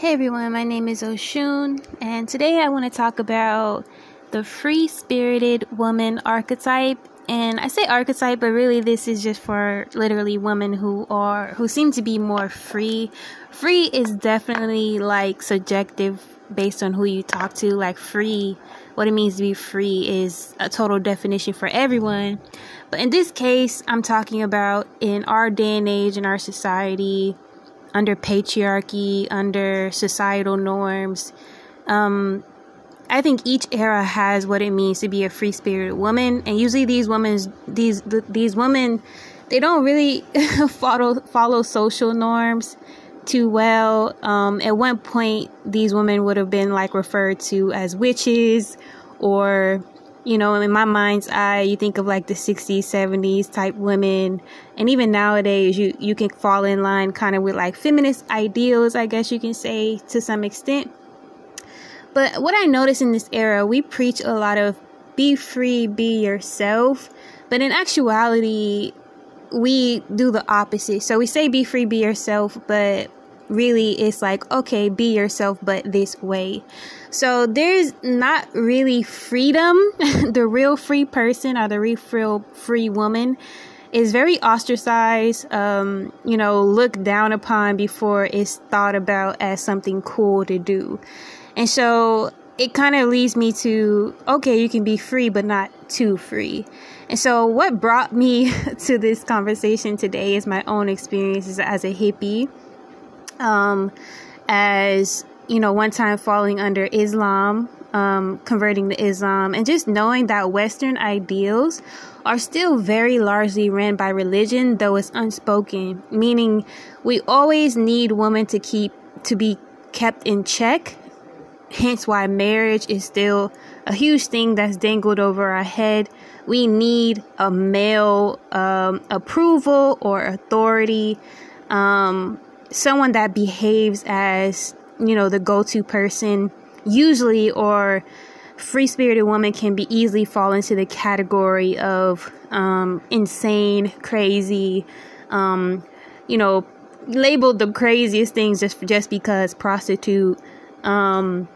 Hey everyone, my name is Oshun, and today I want to talk about the free spirited woman archetype. And I say archetype, but really this is just for literally women who are who seem to be more free. Free is definitely like subjective based on who you talk to. Like free, what it means to be free is a total definition for everyone. But in this case, I'm talking about in our day and age in our society under patriarchy, under societal norms. Um, I think each era has what it means to be a free spirited woman, and usually these women, these these women, they don't really follow follow social norms too well. Um, at one point, these women would have been like referred to as witches or you know, in my mind's eye, you think of like the 60s, 70s type women, and even nowadays, you you can fall in line kind of with like feminist ideals, I guess you can say to some extent. But what I notice in this era, we preach a lot of be free, be yourself, but in actuality, we do the opposite. So we say be free, be yourself, but really it's like okay be yourself but this way. So there's not really freedom. The real free person or the real free woman is very ostracized um, you know looked down upon before it's thought about as something cool to do. And so it kind of leads me to okay you can be free but not too free. And so what brought me to this conversation today is my own experiences as a hippie um, as you know, one time falling under Islam, um, converting to Islam, and just knowing that Western ideals are still very largely ran by religion, though it's unspoken. Meaning, we always need women to keep to be kept in check. Hence, why marriage is still a huge thing that's dangled over our head. We need a male um, approval or authority. Um, someone that behaves as, you know, the go to person, usually, or free spirited woman can be easily fall into the category of um, insane, crazy, um, you know, labeled the craziest things just just because prostitute, um,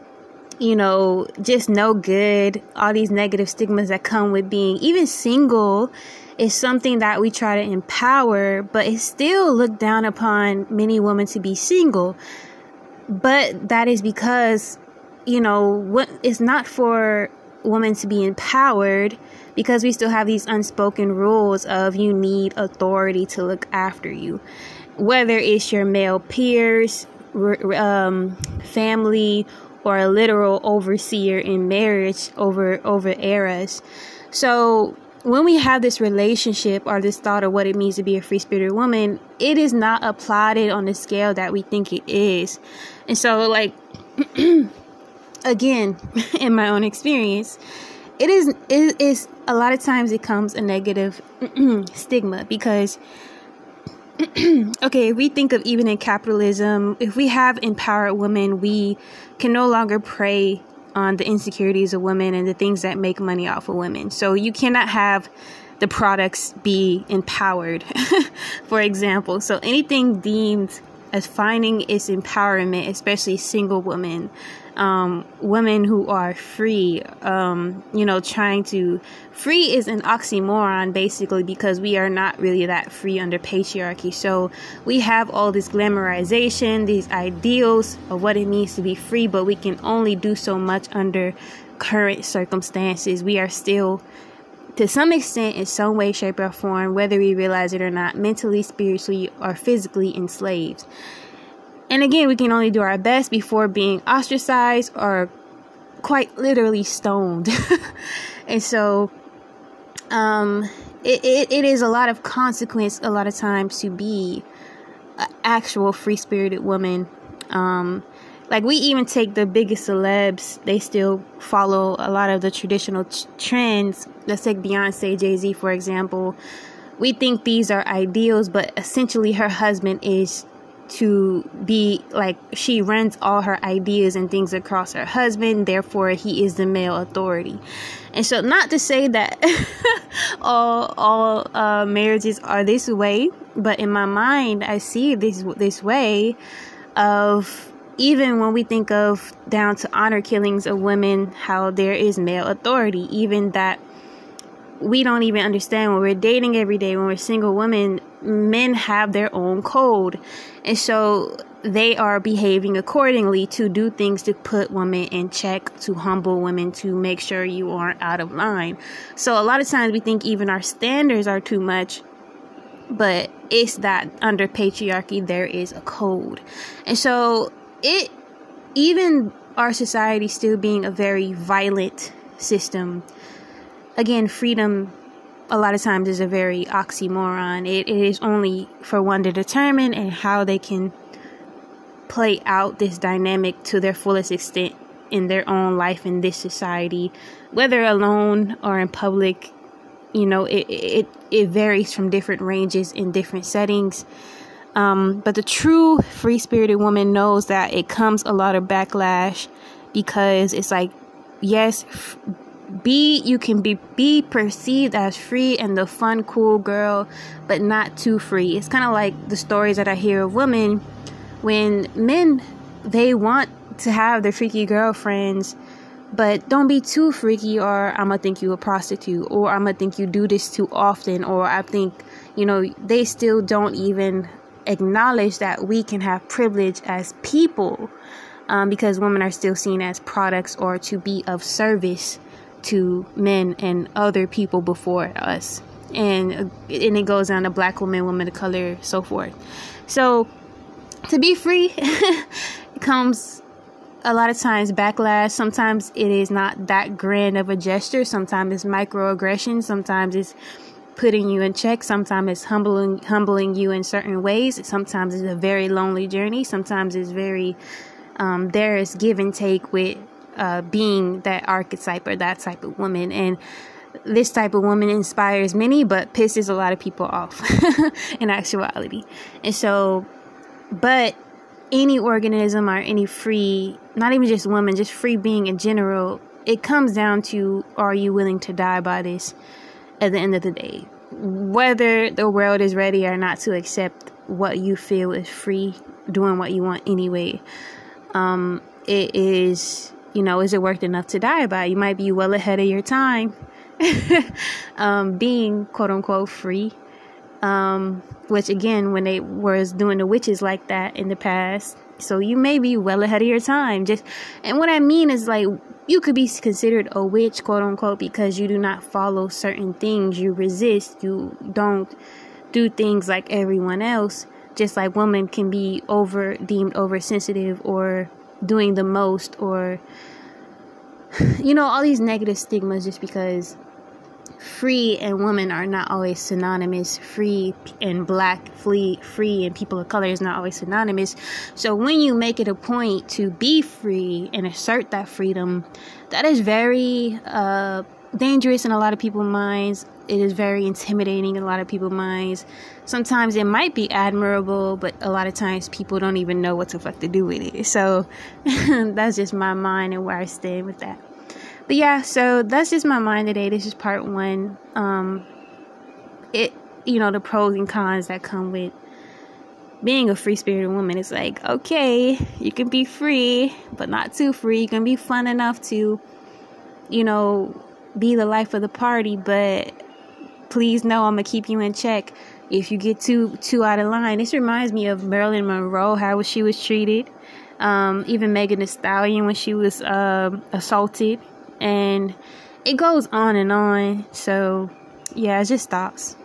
you know, just no good. All these negative stigmas that come with being even single is something that we try to empower, but it's still looked down upon many women to be single. But that is because, you know, what it's not for women to be empowered because we still have these unspoken rules of you need authority to look after you, whether it's your male peers, um, family, or a literal overseer in marriage over over eras. So when we have this relationship or this thought of what it means to be a free spirited woman, it is not applauded on the scale that we think it is. And so, like, again, in my own experience, it is it is a lot of times it comes a negative stigma because okay, if we think of even in capitalism, if we have empowered women, we can no longer prey on the insecurities of women and the things that make money off of women. So you cannot have the products be empowered, for example. So anything deemed as finding its empowerment, especially single women, um, women who are free, um, you know, trying to. Free is an oxymoron basically because we are not really that free under patriarchy. So we have all this glamorization, these ideals of what it means to be free, but we can only do so much under current circumstances. We are still to some extent, in some way, shape, or form, whether we realize it or not, mentally, spiritually, or physically enslaved. And again, we can only do our best before being ostracized or quite literally stoned. and so, um, it, it, it is a lot of consequence a lot of times to be an actual free spirited woman. Um, like we even take the biggest celebs, they still follow a lot of the traditional trends. Let's take Beyonce, Jay Z, for example. We think these are ideals, but essentially her husband is to be like she runs all her ideas and things across her husband therefore he is the male authority. And so not to say that all all uh, marriages are this way but in my mind i see this this way of even when we think of down to honor killings of women, how there is male authority, even that we don't even understand when we're dating every day, when we're single women, men have their own code. And so they are behaving accordingly to do things to put women in check, to humble women, to make sure you aren't out of line. So a lot of times we think even our standards are too much, but it's that under patriarchy there is a code. And so it even our society still being a very violent system again freedom a lot of times is a very oxymoron. It, it is only for one to determine and how they can play out this dynamic to their fullest extent in their own life in this society. Whether alone or in public you know it it, it varies from different ranges in different settings. Um, but the true free spirited woman knows that it comes a lot of backlash because it's like, yes, be you can be be perceived as free and the fun, cool girl, but not too free. It's kind of like the stories that I hear of women when men they want to have their freaky girlfriends but don't be too freaky or i'm gonna think you a prostitute or i'm gonna think you do this too often or i think you know they still don't even acknowledge that we can have privilege as people um, because women are still seen as products or to be of service to men and other people before us. And, uh, and it goes down to black women, women of color, so forth. So to be free comes a lot of times backlash. Sometimes it is not that grand of a gesture. Sometimes it's microaggression. Sometimes it's putting you in check. Sometimes it's humbling humbling you in certain ways. Sometimes it's a very lonely journey. Sometimes it's very um, there is give and take with uh, being that archetype or that type of woman. And this type of woman inspires many, but pisses a lot of people off in actuality. And so, but any organism or any free, not even just women, just free being in general, it comes down to are you willing to die by this? at the end of the day. Whether the world is ready or not to accept what you feel is free, doing what you want anyway, um, it is, you know, is it worth enough to die by? You might be well ahead of your time um, being quote unquote free. Um, which again, when they was doing the witches like that in the past, so you may be well ahead of your time. Just and what I mean is like you could be considered a witch, quote unquote, because you do not follow certain things. You resist. You don't do things like everyone else. Just like women can be over deemed oversensitive or doing the most or you know all these negative stigmas just because free and women are not always synonymous. Free and black, free, free and people of color is not always synonymous. So when you make it a point to be free and assert that freedom, that is very uh, dangerous in a lot of people's minds. It is very intimidating in a lot of people's minds. Sometimes it might be admirable, but a lot of times people don't even know what the fuck to do with it. So that's just my mind and where I stand with that. But yeah, so that's just my mind today. This is part one. Um, it, you know, the pros and cons that come with being a free spirited woman. It's like, okay, you can be free, but not too free. You can be fun enough to, you know, be the life of the party, but please know I'm gonna keep you in check if you get too too out of line. This reminds me of Marilyn Monroe, how she was treated. Um, even Megan Thee Stallion when she was uh, assaulted and it goes on and on. So, yeah, it just stops.